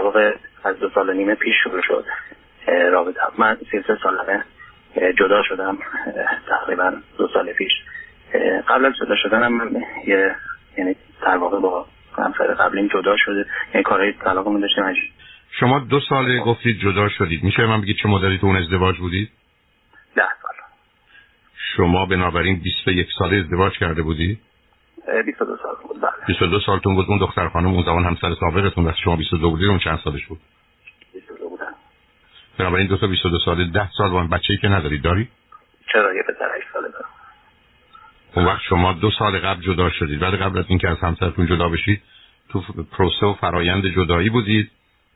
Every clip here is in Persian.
واقع از دو سال و نیم پیش شروع شد رابطه. من سی سه سالمه جدا شدم تقریبا دو سال پیش. قبل از جدا شدنم من یه یعنی در واقع با همسر قبلیم جدا شده. یعنی کارهای طلاقمون داشتیم. شما دو سال گفتید جدا شدید. میشه من بگید چه مدلی تو اون ازدواج بودید؟ ده سال. شما بنابراین 21 ساله ازدواج کرده بودید؟ 22 سال بود بله. 22 سالتون بود اون دختر خانم اون زمان همسر سابقتون وقتی شما 22 بودید اون چند سالش بود؟ 22 بودن بنابراین دو تا 22 ساله 10 سال با بچه‌ای که ندارید داری؟ چرا؟ یه پسر 8 ساله دارم. اون وقت شما دو سال قبل جدا شدید. بعد قبل از اینکه از همسرتون جدا بشید تو پروسه و فرایند جدایی بودید.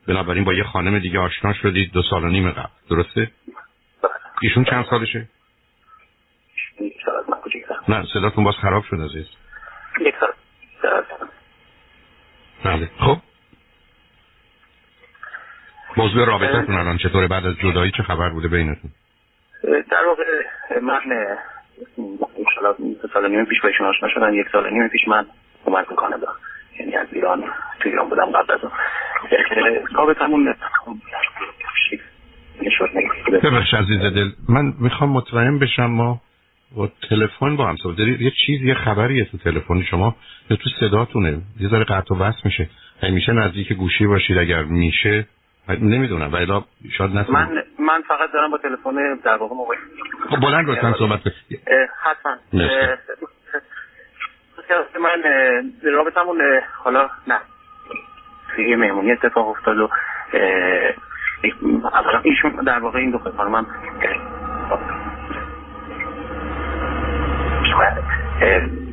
بنابراین با یه خانم دیگه آشنا شدید دو سال و نیم قبل. درسته؟ بله. ایشون چند سالشه؟ سال از من کوچیک‌تر نه صداتون باز خراب شد عزیز. بله. خب. موضوع رابطتون الان چطوره؟ بعد از جدایی چه خبر بوده بینتون؟ در واقع من انشالله سال نیم پیش با ایشون آشنا شدن یک سال نیم پیش من اومدم کانادا. یعنی از ایران تو ایران بودم قبل از اون. رابطمون ببخش عزیز دل. من می‌خوام مطمئن بشم ما با تلفن با هم صحبت دارید یه چیز یه خبریه تو تلفن. شما یا تو صداتونه. یه ذره قطع و وصل میشه. همیشه نزدیک گوشی باشید اگر میشه. نمی‌دونم. ولی شاید نتونم. من من فقط دارم با تلفن در واقع موبایل. خب بلند لطفا صحبت کنید. حتما. من رابطمون حالا نه. یه مهمونی اتفاق افتاد و ایشون در واقع این دو خانم هم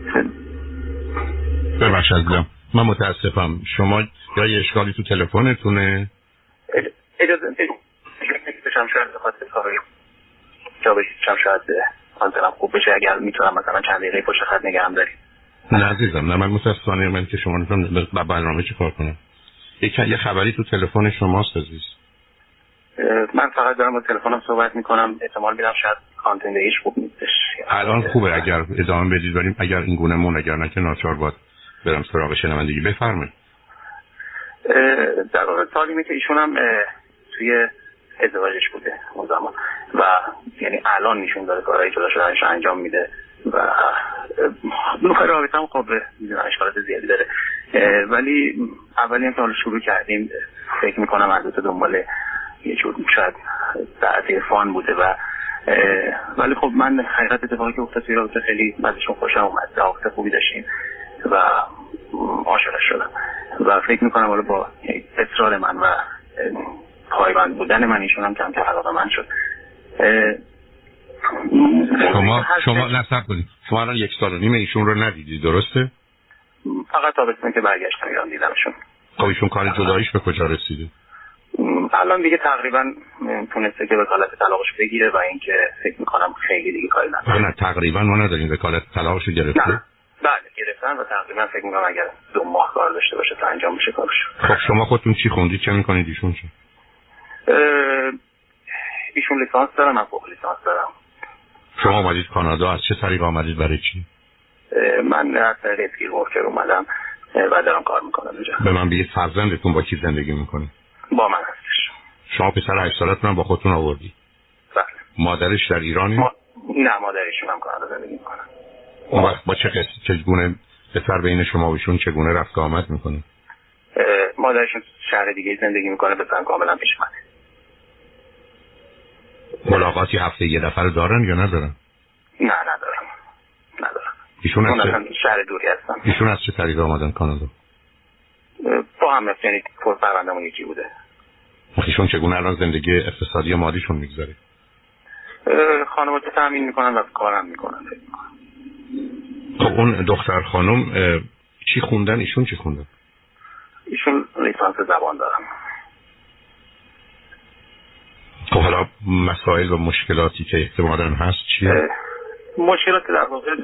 ببخش عزیزم. من متاسفم. شما یا یه اشکالی تو تلفنتونه؟ اجازه بشم شاید به خاطر کاری جا بشم شاید حالتم خوب بشه. اگر می‌تونم مثلا چند دقیقه پشت خط نگرم داریم نه عزیزم نه من متاسفانه من که شما نمی‌تونم با برنامه چی کار کنم. یه خبری تو تلفن شماست عزیز. من فقط دارم با تلفنم صحبت می‌کنم. احتمال میدم شاید کانتندریش خوب نیستش. الان خوبه اگر ادامه بدید ولی اگر این گونه مون اگر نه که ناچار باید برم سراغ شنوندگی. بفرمایید. در واقع تعلیمی که ایشون هم توی ازدواجش بوده اون زمان. و یعنی الان ایشون داره کارهای جدا شدنش انجام میده و نوع رابطه هم خب می‌دونم اشکالات زیادی داره. ولی اولی هم که حالا شروع کردیم فکر می‌کنم البته دنبال یه جور شاید بعد فان بوده و ولی خب من حقیقت اتفاقی که افتاد توی رابطه خیلی بعدشون خوشم اومد رابطه خوبی داشتیم و عاشق شدم. و فکر می‌کنم حالا با اصرار من و پایبند بودن من ایشون هم کم کم علاقه من شد. شما. شما نصب کنید. شما الان یک سال و نیم ایشون رو ندیدی درسته؟ فقط تابستون که برگشتم ایران دیدمشون. خب ایشون کار جداییش به کجا رسیده؟ الان دیگه تقریبا تونسته که وکالت طلاقش بگیره و اینکه فکر می‌کنم خیلی دیگه کاری نداره. نه تقریبا ما نداریم وکالت طلاقش رو گرفته نه. بله گرفتن و تقریبا فکر می‌کنم اگر دو ماه کار داشته باشه تا انجام بشه کارش خب شما خودتون چی خوندید؟ چه می‌کنید ایشون؟ چه ایشون لیسانس دارم من فوق لیسانس دارم. شما آمدید کانادا از چه طریق آمدید؟ برای چی؟ من از طریق اسکیل ورکر اومدم و دارم کار می‌کنم اینجا. به من بگید فرزندتون با کی زندگی می‌کنه با من هستش. شما پسر هشت سالتون هم با خودتون آوردی. بله. مادرش در ایرانی ما... نه مادرشون هم کانادا زندگی می‌کنم اون وقت با چه قصه چگونه پسر بین شما و ایشون چگونه رفت آمد می‌کنه؟ مادرشون شهر دیگه زندگی می‌کنه بسن کاملا پیش منه ملاقاتی هفته یه دفعه رو دارن یا ندارن؟ نه ندارم. ندارم. ایشون از چه, شهر دوری هستم. ایشون از چه طریق آمدن کانادا؟ اه، با هم رفت یعنی پر پروندهمون یکی بوده. ایشون چگونه الان زندگی اقتصادی و مادیشون می‌گذاره خانواده تامین می‌کنن و کارم می‌کنن. خب اون دختر خانم چی خوندن؟ ایشون چی خوندن؟ ایشون لیسانس زبان دارم خب حالا مسائل و مشکلاتی که احتمالا هست چیه؟ مشکلات در واقع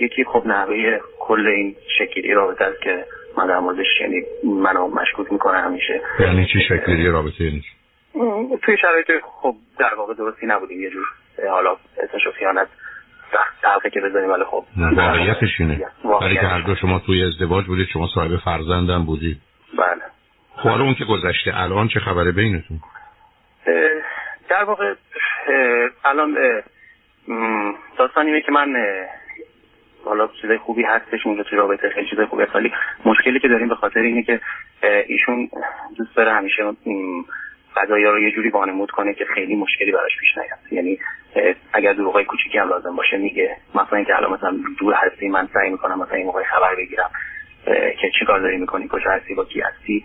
یکی خب نحوه کل این شکلی رابطه است که من در موردش یعنی منو مشکوک می‌کنه همیشه. یعنی چی شکلی رابطه؟ اه، توی شرایط خب در واقع درستی نبودیم. یه جور حالا اسمش رو خیانت تلقی که بزنیم ولی خب واقعیتش اینه. ولی که هر دو شما توی ازدواج بودید شما صاحب فرزندم بودید. بله. خب اون که گذشته الان چه خبره بینتون؟ در واقع الان داستان اینه که من حالا چیزای خوبی هستش اونجا توی رابطه خیلی چیزای خوبی هست. ولی مشکلی که داریم به خاطر اینه که ایشون دوست داره همیشه قضایا رو یه جوری وانمود کنه که خیلی مشکلی براش پیش نیاد. یعنی اگر دروغای کوچیکی هم لازم باشه میگه مثلا اینکه الان مثلا دور هستی من سعی می‌کنم مثلا این موقع خبر بگیرم که چی کار داری می‌کنی کجا هستی با کی هستی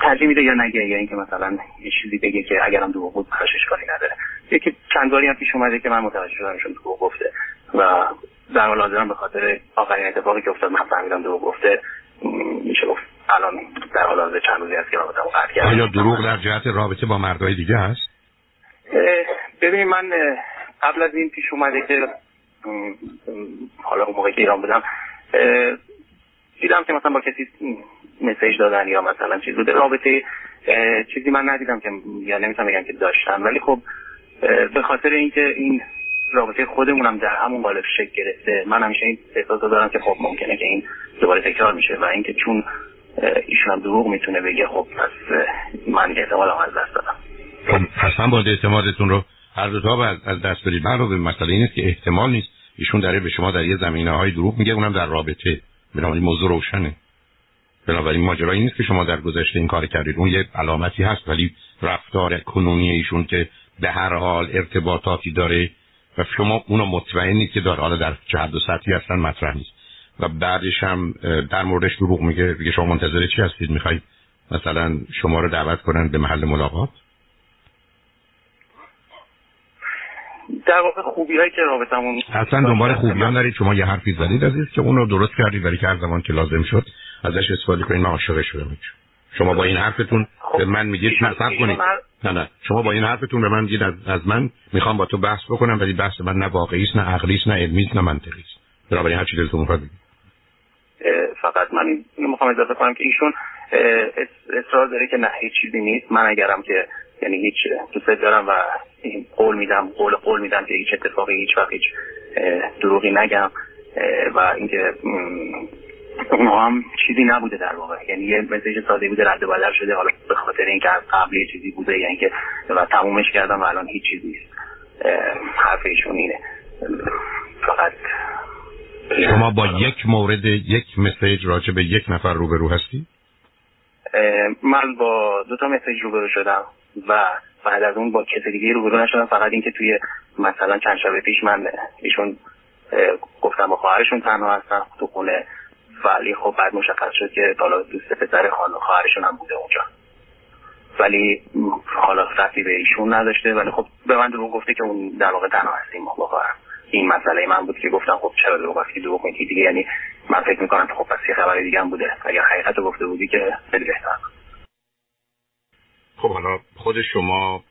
ترجیح میده یا نگه یا اینکه مثلا یه چیزی بگه که اگرم دروغ بود براش کاری نداره. یکی چند باری هم پیش اومده که من متوجه شدم ایشون دروغ گفته و در حال حاضرم به خاطر آخرین اتفاقی که افتاد من فهمیدم دروغ گفته. میشه گفت الان در حال حاضر چند روزی هست که رابطه قطع کردم. آیا دروغ در جهت رابطه با مردای دیگه هست ببینید من قبل از این پیش اومده که حالا اون موقعی که ایران بودم دیدم که مثلا با کسی مسیج دادن یا مثلا چیز بوده. رابطه چیزی من ندیدم که یا نمی‌تونم بگم که داشتم. ولی خب به خاطر اینکه این رابطه خودمونم در همون قالب شکل گرفته. من همیشه این احساس دارم که خب ممکنه که این دوباره تکرار میشه و اینکه چون ایشون هم دروغ می‌تونه بگه خب پس من احتمالم از دست دادم. خب حتما باید اعتمادتون رو هر دو تا از دست بدید. من رو به مسئله این که احتمال نیست. ایشون داره به شما در یه زمینه های دروغ میگه اونم در رابطه. بنابراین موضوع روشنه. بنابراین ماجرایی نیست که شما در گذشته این کار کردید. اون یه علامتی هست ولی رفتار کنونی ایشون که به هر حال ارتباطاتی داره و شما اونو مطمئنید که داره. حالا در چه حد و سطحی هستن مطرح نیست. و بعدش هم در موردش دروغ میگه. دیگه شما منتظر چی هستید؟ می‌خواید مثلا شما رو دعوت کنن به محل ملاقات؟ در واقع خوبی هایی که رابطمون اصلا دنبال خوبیان دارید. شما یه حرفی زدید عزیز که اون رو درست کردید ولی که هر زمان که لازم شد ازش استفاده کنید. من عاشق شدم. شما با این حرفتون خب. به من میگید نه کنید. نه نه. شما با این حرفتون به من میگید از, من می‌خوام با تو بحث بکنم ولی بحث من نه واقعی است نه عقلی است نه علمی است نه منطقی است. بنابراین هر چی دلتون می‌خواد فقط من اینو می‌خوام اضافه کنم که ایشون اصرار داره که نه هیچ چیزی نیست. من اگرم که یعنی هیچ دوست دارم و قول میدم قول قول میدم که هیچ اتفاقی هیچ وقت هیچ دروغی نگم و اینکه اونها هم چیزی نبوده در واقع. یعنی یه مسیج ساده بوده رد بدل شده. حالا به خاطر اینکه از قبل یه چیزی بوده یعنی که و تمومش کردم و الان هیچ چیزی نیست حرف ایشون اینه. فقط شما با یک مورد یک مسیج راجع به یک نفر روبرو هستی؟ من با دو تا مسیج روبرو شدم و بعد از اون با کسی دیگه روبرو نشدم. فقط اینکه توی مثلا چند شب پیش من ایشون گفتم با خواهرشون تنها هستم تو خونه. ولی خب بعد مشخص شد که حالا دوست پسر خانم خواهرشون هم بوده اونجا. ولی حالا رفتی به ایشون نداشته ولی خب به من دروغ گفته که اون در واقع تنها هستیم با خواهرم. این مسئله من بود که گفتم خب چرا دروغ گفتی دروغ میگی دیگه؟ یعنی من فکر می‌کنم خب پس یه خبر دیگه هم بوده. اگر حقیقت رو گفته بودی که خیلی بهتر خب حالا خود شما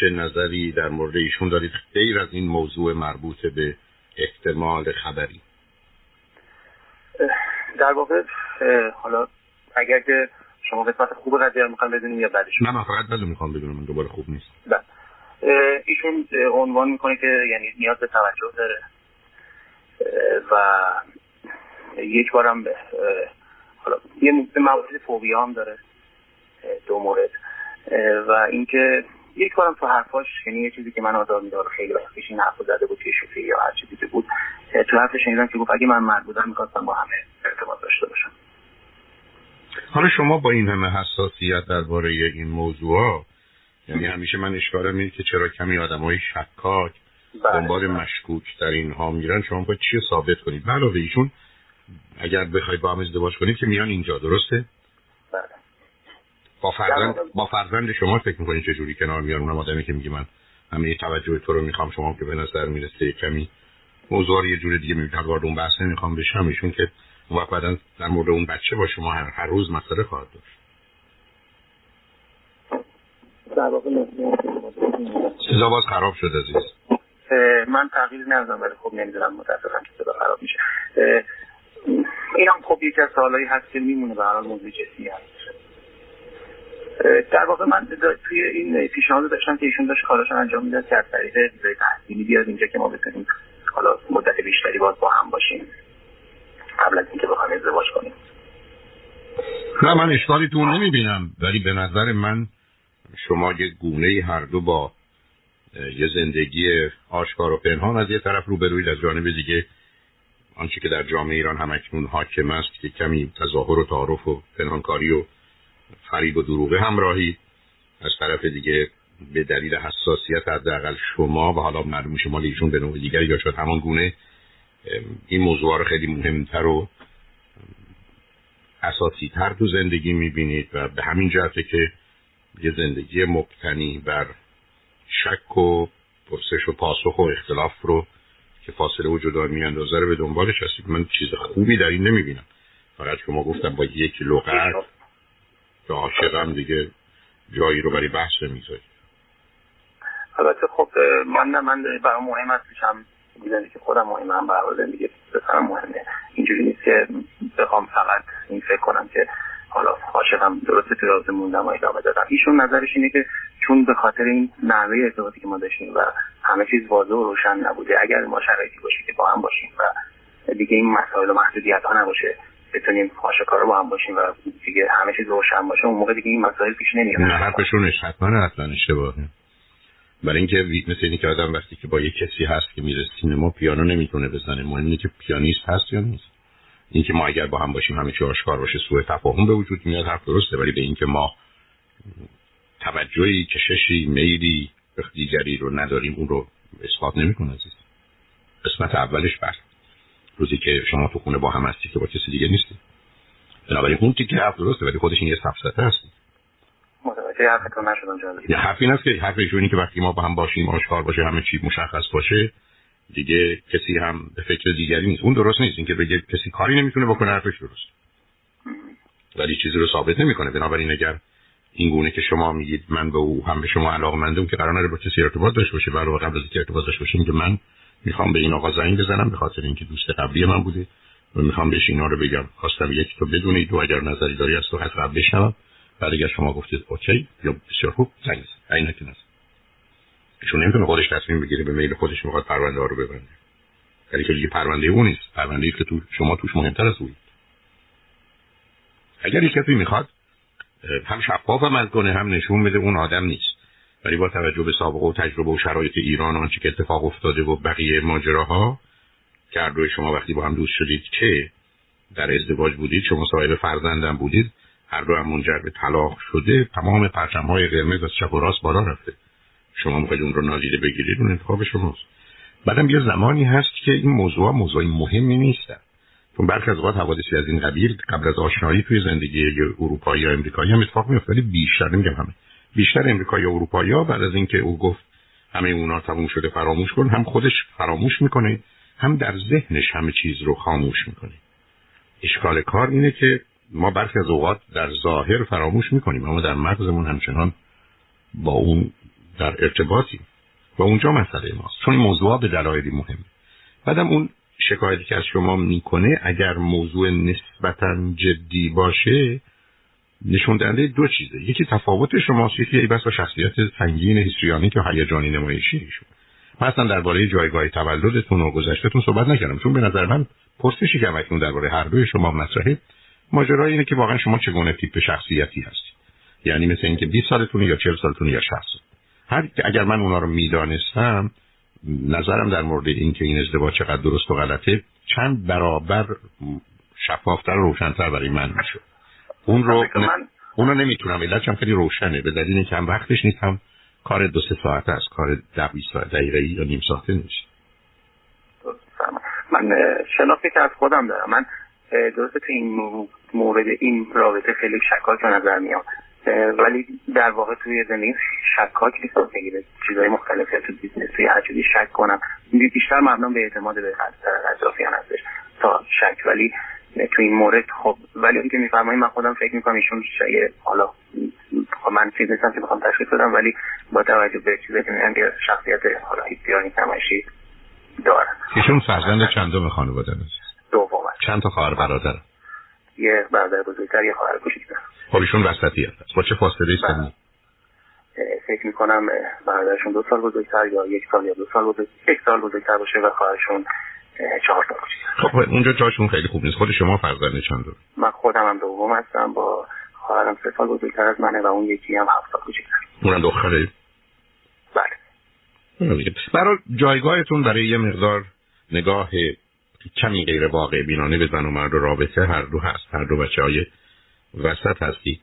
چه نظری در مورد ایشون دارید؟ غیر از این موضوع مربوط به احتمال خبری. در واقع حالا اگر که شما قسمت خوب قضیه می‌خوام بدونیم یا بعدش. نه من فقط بدون می‌خوام بدونم من دوباره خوب نیست. بله. ایشون عنوان می‌کنه که یعنی نیاز به توجه داره. و یک بارم حالا یه موارد فوبیا هم داره دو مورد. و اینکه یک بارم تو حرفاش یعنی یه چیزی که من آزار میدار خیلی وقت پیش این حرف زده بود که شوخی یا هر چیزی بود تو حرفش شنیدم که گفت اگه من مرد بودم می‌خواستم با همه داشته باشم. حالا شما با این همه حساسیت درباره این موضوع یعنی همیشه من اشکالم اینه که چرا کمی آدم های شکاک بله. دنبال مشکوک در اینها میرن شما باید چی ثابت کنید؟ علاوه ایشون اگر بخواید با هم ازدواج کنید که میان اینجا درسته؟ بله. با فرزند با فرزند شما فکر می‌کنید چه جوری کنار میان؟ اونم آدمی که میگه من همه توجه تو رو می‌خوام شما که به نظر می‌رسه کمی موضوع یه جور دیگه می‌بینید وارد اون بحث نمی‌خوام بشم ایشون که وقت بعدا در مورد اون بچه با شما هر, هر روز مسئله خواهد داشت. صدا باز خراب شد عزیز. من تغییر نزدم ولی خب نمی‌دونم متاسفم که صدا خراب میشه. این هم خب یکی از سوالایی هست که میمونه به هر موضوع جسی هست. در واقع من توی این پیشنهاد داشتم که ایشون داشت کاراشون انجام می‌داد که از طریق تحصیلی بیاد اینجا که ما بتونیم حالا مدت بیشتری باز با هم باشیم. قبل از اینکه بخوایم ازدواج کنیم. نه من اشکالی تو نمی‌بینم. ولی به نظر من شما یه گونه هر دو با یه زندگی آشکار و پنهان از یه طرف رو بروید از جانب دیگه آنچه که در جامعه ایران همکنون حاکم است که کمی تظاهر و تعارف و پنهانکاری و فریب و دروغه همراهی. از طرف دیگه به دلیل حساسیت حداقل شما و حالا معلوم شما ایشون به نوع دیگری یا شاید همان گونه این موضوع رو خیلی مهمتر و اساسی تر تو زندگی می‌بینید و به همین جهته که یه زندگی مبتنی بر شک و پرسش و پاسخ و اختلاف رو که فاصله و جدا میاندازه رو به دنبالش هستید من چیز خوبی در این نمی‌بینم. فقط شما گفتم با یک لغت که عاشقم دیگه جایی رو برای بحث نمی‌ذارید البته خب من نه من برای مهم است می‌دونی که خودم مهمم برای زندگی بسرم مهمه. اینجوری نیست که بخوام فقط این فکر کنم که حالا عاشقم درسته تو رازه موندم و ادامه دادم. ایشون نظرش اینه که چون به خاطر این نحوه ارتباطی که ما داشتیم و همه چیز واضح و روشن نبوده اگر ما شرایطی باشه که با هم باشیم و دیگه این مسائل و محدودیت ها نباشه بتونیم آشکارا با هم باشیم و دیگه همه چیز روشن باشه اون موقع دیگه این مسائل پیش نمیاد. حتما اصلا اشتباهه. برای اینکه مثل اینی که آدم وقتی که با یه کسی هست که میره سینما پیانو نمی‌تونه بزنه. مهم اینه که پیانیست هست یا نیست. اینکه ما اگر با هم باشیم همه چی آشکار باشه سوء تفاهم به وجود میاد حرف درسته. ولی به اینکه ما توجهی کششی میلی به دیگری رو نداریم اون رو اثبات نمی‌کنه عزیز. قسمت اولش بر روزی که شما تو خونه با هم هستی که با کسی دیگه نیستی. بنابراین اون تیکه حرف درسته ولی خودش این یه هستی متوجه حرفتون نشدم یه حرفی نیست که حرف ایشونی که وقتی ما با هم باشیم آشکار باشه همه چی مشخص باشه دیگه کسی هم به فکر دیگری نیست. اون درست نیست. اینکه بگه کسی کاری نمی‌تونه بکنه حرفش درست. ولی چیزی رو ثابت نمی‌کنه. بنابراین اگر این گونه که شما میگید من به او هم به شما علاقه مندم که قرار با کسی ارتباط داشته باشه. برای قبل از اینکه ارتباط داشته که من می‌خوام به این آقا زنگ بزنم به خاطر اینکه دوست قبلی من بوده و می‌خوام بهش اینا رو بگم. خواستم یک تو بدونید دو اگر نظری داری از تو حتما بشنوم. بعد اگر شما گفتید اوکی یا بسیار خوب زنگ این که ایشون نمی‌تونه خودش تصمیم بگیره به میل خودش می‌خواد پرونده ها رو ببنده. ولی که دیگه پرونده اون نیست. پرونده که تو شما توش مهمتر از اوید اگر یک کسی می‌خواد هم شفاف عمل کنه هم نشون بده اون آدم نیست. ولی با توجه به سابقه و تجربه و شرایط ایران آنچه که اتفاق افتاده و بقیه ماجراها که شما وقتی با هم دوست شدید که در ازدواج بودید شما صاحب فرزندم بودید هر دو هم منجر طلاق شده تمام پرچم های قرمز از چپ و راست بالا رفته. شما می‌خواید اون رو نادیده بگیرید اون انتخاب شماست. بعدم یه زمانی هست که این موضوع موضوع مهمی نیستن. چون برخی از اوقات حوادثی از این قبیل قبل از آشنایی توی زندگی اروپایی یا امریکایی هم اتفاق میفته ولی بیشتر نمیگم همه بیشتر امریکایی یا اروپایی بعد از اینکه او گفت همه اونا تموم شده فراموش کن هم خودش فراموش می‌کنه هم در ذهنش همه چیز رو خاموش می‌کنه. اشکال کار اینه که ما برخی از اوقات در ظاهر فراموش می‌کنیم اما در مغزمون همچنان با اون در ارتباطی و اونجا مسئله ماست. چون موضوع به دلایلی مهمه. بعدم اون شکایتی که از شما می‌کنه اگر موضوع نسبتا جدی باشه نشون دهنده دو چیزه. یکی تفاوت شماست یکی ای بس شخصیت سنگین هیستریانی که هیجانی نمایشی ایشون. من اصلا درباره جایگاه تولدتون و گذشتهتون صحبت نکردم چون به نظر من پرسشی که همکنون درباره هر دوی شما مطرحه. ماجرا اینه که واقعا شما چگونه تیپ شخصیتی هستید یعنی مثل اینکه 20 سالتونه یا 40 سالتونه یا 60 هر اگر من اونا رو می‌دانستم نظرم در مورد اینکه این ازدواج چقدر درست و غلطه چند برابر شفافتر و روشنتر برای من می‌شد. اون رو من... اون رو نمی‌تونم علتش هم خیلی روشنه. به دلیل اینکه هم وقتش نیست هم کار دو سه ساعت است. کار ده ساعت دقیقه یا نیم ساعته نیست. من شناختی که از خودم دارم. من درسته تو این مورد این رابطه خیلی شکاک نظر میام ولی در واقع توی زندگی شکاک نیستم بگیره چیزهای مختلفی تو business توی هر چیزی شک کنم. بیشتر مبنام به اعتماد به اطرافیان هستش تا شک. ولی تو این مورد خب ولی اینکه میفرمایید من خودم فکر می‌کنم ایشون شایع حالا من چیز نیستم که بخوام تشخیص بدم ولی با توجه به چیزی که میگن که شخصیت حالا هیستیانی کمشی دارن ایشون فرزند چندم خانواده است. دوم چند تا خواهر برادر؟ یه برادر بزرگتر یه خواهر کوچیکتر خب ایشون وسطی هست. با چه فاصله سنی فکر می‌کنم برادرشون دو سال بزرگتر یا یک سال یا دو سال بزرگ یک سال بزرگتر باشه و خواهرشون چهار تا خب اونجا جاشون خیلی خوب نیست. خود شما فرزند چند دور من خودم هم دوم هستم. با خواهرم سه سال بزرگتر از منه و اون یکی هم هفت سال کوچکتر اونم دختره؟ بله. برای جایگاهتون برای یه مقدار نگاه کمی غیر واقع بینانه به زن و مرد و رابطه هر دو هست هر دو بچه های وسط هستی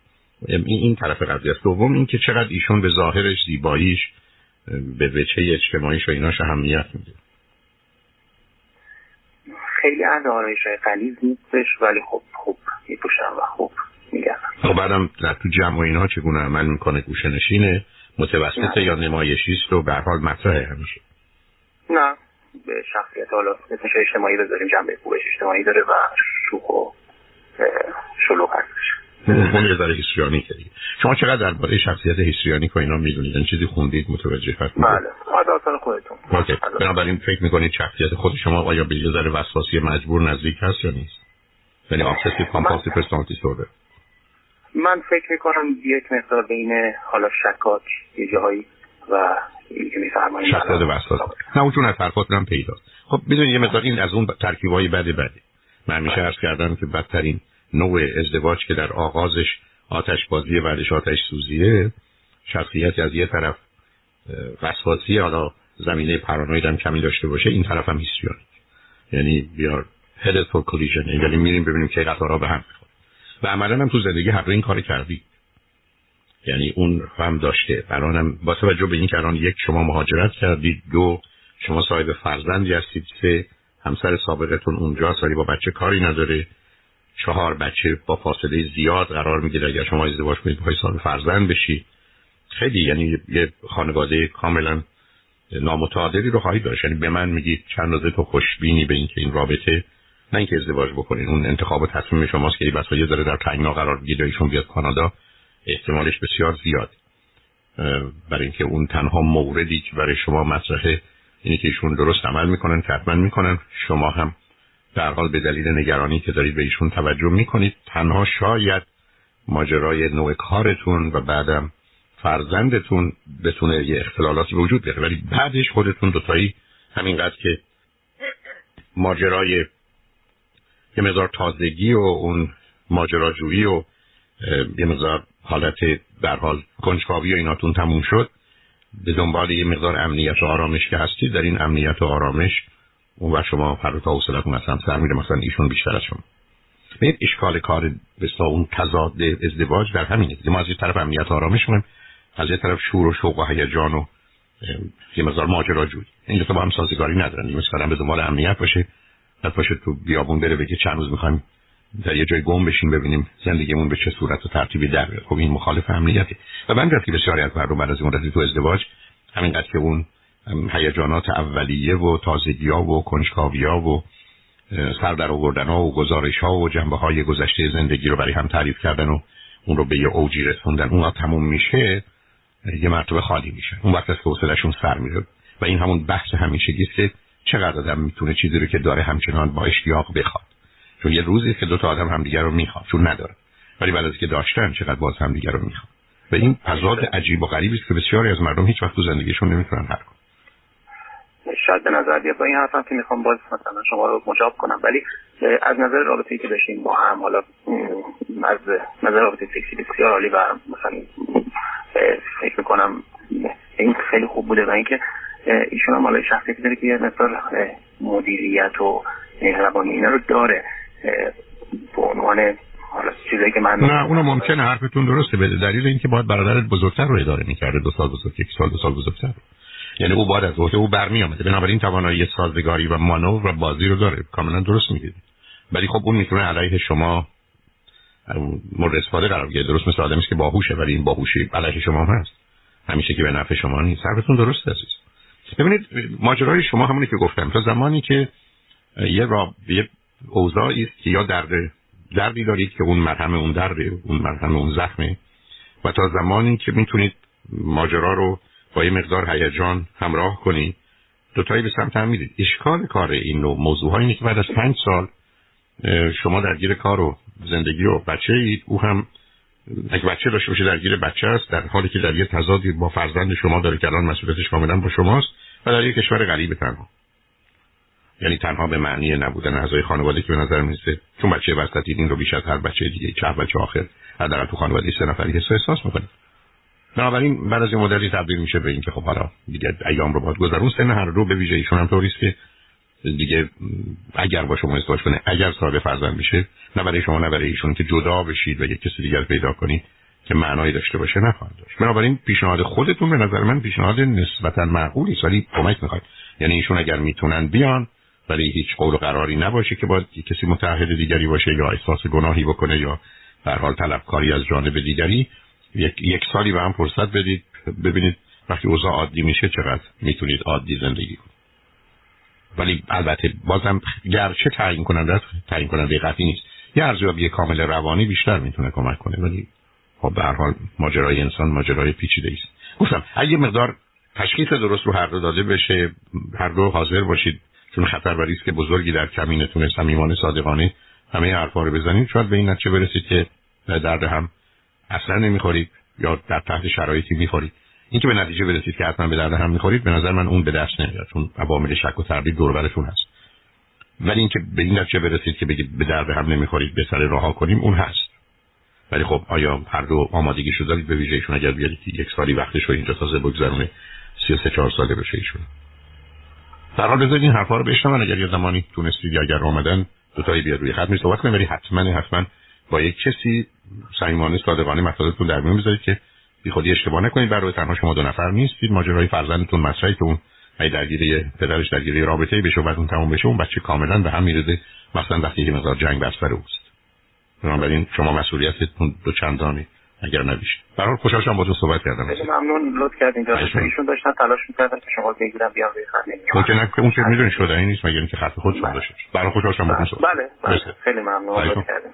این, این طرف قضیه است. دوم اینکه چقدر ایشون به ظاهرش زیباییش به وچه اجتماعیش و ایناش اهمیت میده. خیلی اهل آرایش های قلیز نیستش ولی خب خوب میپوشن و خوب میگن خب بعدم در تو جمع و اینا چگونه عمل می‌کنه؟ گوشه نشینه؟ متوسطه یا نمایشیست و به حال مطرحه همیشه؟ نه. به شخصیت حالا اسمش اجتماعی بذاریم جنبه خوبش اجتماعی داره و شوخ و شلوغ هستش. اون ذره هیستریانی کردی شما چقدر درباره شخصیت هیستریانی و اینا می‌دونید این چیزی خوندید متوجه هست بله عادات خودتون. اوکی. بنابراین فکر می‌کنید شخصیت خود شما آیا به یه ذره وسواسی مجبور نزدیک هست یا نیست؟ یعنی compulsive personality disorder من فکر می‌کنم یک مقدار بین حالا شکاک یه جایی و شخصیت وسواس نه اون چون از حرفاتون پیداست خب بدونید یه مقدار این از اون ترکیبای بد بده. من همیشه عرض کردم که بدترین نوع ازدواج که در آغازش آتش بازی بعدش آتش سوزیه شخصیتی از یه طرف وسواسی حالا زمینه پارانوید هم کمی داشته باشه این طرف هم هیستریونیک یعنی بیار headed for collision. یعنی میریم ببینیم که قطارها به هم می‌خوره. و عملا هم تو زندگی هر این کار کردی. یعنی اون هم داشته. برانم با توجه به این که الان یک شما مهاجرت کردید دو شما صاحب فرزندی هستید سه همسر سابقتون اونجاست ولی با بچه کاری نداره. چهار بچه با فاصله زیاد قرار می‌گیره. اگر شما ازدواج کنید بخواید صاحب فرزند بشی. خیلی یعنی یه خانواده کاملا نامتعادلی رو خواهید داشت. یعنی به من میگید چند روزه تو خوشبینی به اینکه این رابطه نه اینکه ازدواج بکنین. اون انتخاب و تصمیم شماست که بس یه ذره در تنگنا قرار بگیره ایشون بیاد کانادا. احتمالش بسیار زیاد. برای اینکه اون تنها موردی که برای شما مطرحه اینه که ایشون درست عمل می‌کنن که حتما می‌کنن شما هم در حال به دلیل نگرانی که دارید به ایشون توجه می‌کنید تنها شاید ماجرای نوع کارتون و بعدم فرزندتون بتونه یه اختلالاتی به وجود بیاره. ولی بعدش خودتون دوتایی همینقدر که ماجرای یه مقدار تازگی و اون ماجراجویی و یه مقدار حالت در حال کنجکاوی و ایناتون تموم شد. به دنبال یه مقدار امنیت و آرامش که هستید در این امنیت و آرامش اون و شما فردا تا حوصلتون اصلا سر میره مثلا ایشون بیشتر از شما. ببینید اشکال کار بسا اون تضاد ازدواج در همینه. ما از طرف امنیت و آرامش کنیم از یه طرف شور و شوق و هیجان و یه مقدار ماجراجویی این دو با هم سازگاری ندارن. مثلا به دنبال امنیت باشه. بعد باشه تو بیابون بره بگه چند روز می‌خوایم در یه جای گم بشیم ببینیم زندگیمون به چه صورت و ترتیبی در بیاد خب این مخالف امنیته. و من که بسیاری از مردم بعد از مدتی تو ازدواج همینقدر که اون هیجانات اولیه و تازگی ها و کنجکاوی ها و سر در آوردن ها و گزارش ها و جنبه های گذشته زندگی رو برای هم تعریف کردن و اون رو به یه اوجی رسوندن اون تموم میشه یه مرتبه خالی میشه. اون وقت است که حوصله‌شون سر میره. و این همون بحث است که چقدر آدم می‌تونه چیزی رو که داره همچنان با اشتیاق بخواد. چون یه روزی که دو تا آدم همدیگه رو می‌خواد چون نداره. ولی بعد از که داشتن چقدر باز همدیگه رو می‌خواد و این تضاد عجیب و غریبی است که بسیاری از مردم هیچ وقت تو زندگیشون نمی‌تونن حل کنن. شاید به نظر بیاد با این حرفم که می‌خوام باز مثلا شما رو مجاب کنم. ولی از نظر رابطه که داشتیم با هم حالا از نظر رابطه سکسی بسیار عالی و مثلا فکر می‌کنم این خیلی خوب بوده و اینکه ایشون هم حالا شخصیتی داره که یه مقدار مدیریت و مهربانی اینا رو داره. به عنوان حالا چیزایی که من نه اونو ممکنه حرفتون درسته به دلیل اینکه باید برادرت بزرگتر رو اداره می‌کرده دو سال بزرگ یک سال دو سال بزرگتر. یعنی او باید از عهده او برمی آمده بنابراین توانایی سازگاری و مانور و بازی رو داره. کاملا درست میگید. ولی خب اون می‌تونه علیه شما مورد استفاده قرار بگیره. درست مثل آدمی که باهوشه ولی این باهوشی علیه شما هم هست. همیشه که به نفع شما نیست. حرفتون درسته عزیز. ببینید ماجرای شما همونی که گفتم. تا زمانی که یه را یه اوضاعی است که یا درد دردی دارید که اون مرهم اون درده اون مرهم اون زخمه. و تا زمانی که می‌تونید ماجرا رو با یه مقدار هیجان همراه کنید دوتایی به سمت هم میرید. اشکال کار این نوع موضوع اینه که بعد از پنج سال شما درگیر کار و زندگی و بچه اید. او هم اگه بچه داشته باشه درگیر بچه است در حالی که در یه تضادی با فرزند شما داره که الان مسئولیتش کاملا با شماست و در یک کشور غریب تنها. یعنی تنها به معنی نبودن اعضای خانواده که به نظر می‌رسه چون بچه وسطی این رو بیش از هر بچه دیگه چه بچه آخر حداقل تو خانواده سه نفری حس احساس می‌کنه. بنابراین بعد از این مدلی تبدیل میشه به اینکه خب حالا دیگه ایام رو باید گذرون سن هر رو به ویژه ایشون هم طوریست که دیگه اگر با شما ازدواج کنه اگر صاحب فرزند میشه نه برای شما نه برای ایشون که جدا بشید و یک کسی دیگر پیدا کنید که معنایی داشته باشه نخواهد داشت. بنابراین پیشنهاد خودتون به نظر من پیشنهاد نسبتا معقولی ولی کمک می‌خواد. یعنی ایشون اگر می‌تونن بیان ولی هیچ قول و قراری نباشه که باید کسی متحد دیگری باشه یا احساس گناهی بکنه یا در حال طلبکاری از جانب دیگری. یک, یک سالی به هم فرصت بدید. ببینید وقتی اوضاع عادی میشه چقدر می‌تونید عادی زندگی کنید. ولی البته بازم گرچه تعیین کننده تعیین کننده قطعی نیست. یه ارزیابی کامل روانی بیشتر می‌تونه کمک کنه ولی خب به هر حال ماجرای انسان ماجرای پیچیده است. گفتم اگه مقدار تشخیص درست رو هر دو داده بشه هر دو حاضر باشید. چون خطر ریسک بزرگی در کمینتون صمیمانه صادقانه همه حرفا رو بزنید شاید به این نتیجه برسید که درد هم اصلا نمی‌خورید یا در تحت شرایطی می‌خورید. اینکه به نتیجه برسید که حتما به درد هم می‌خورید به نظر من اون به دست نمیاد چون عوامل شک و تردید دور هست. ولی اینکه به این نتیجه برسید که بگید به درد هم نمی‌خورید به سر راه کنیم اون هست. ولی خب آیا هر دو شده دارید؟ به ویژه ایشون اگر بیارید یک سالی وقتش رو اینجا تازه بگذرونه 33 4 ساله بشه ایشون. در بذارید این حرفا رو بشنون. اگر یه زمانی تونستید اگر اومدن دو تایی بیاد روی خط. می کنیم ولی حتما حتما با یک کسی صمیمانه صادقانه مطالبتون در میون بذارید که بی خودی اشتباه نکنید. برای تنها شما دو نفر نیستید. ماجرای فرزندتون مسئله که اون ای درگیری پدرش درگیری رابطه بشه و بعد اون تموم بشه اون بچه کاملا به هم میرزه مثلا وقتی که مقدار جنگ بستر اوست. بنابراین شما مسئولیتتون دو چندانی. اگر نبیشه. برای خوشحال شدم با تو صحبت کردم. خیلی ممنون لطف کردین ایشون داشتن تلاش می‌کردن که شما بگیرم بیان روی خط ممکنه که اون که می‌دونی شده این نیست مگر اینکه خط خودشون داشته برای خوشحال شدم با تو بله, بله. خیلی ممنون لطف کردین.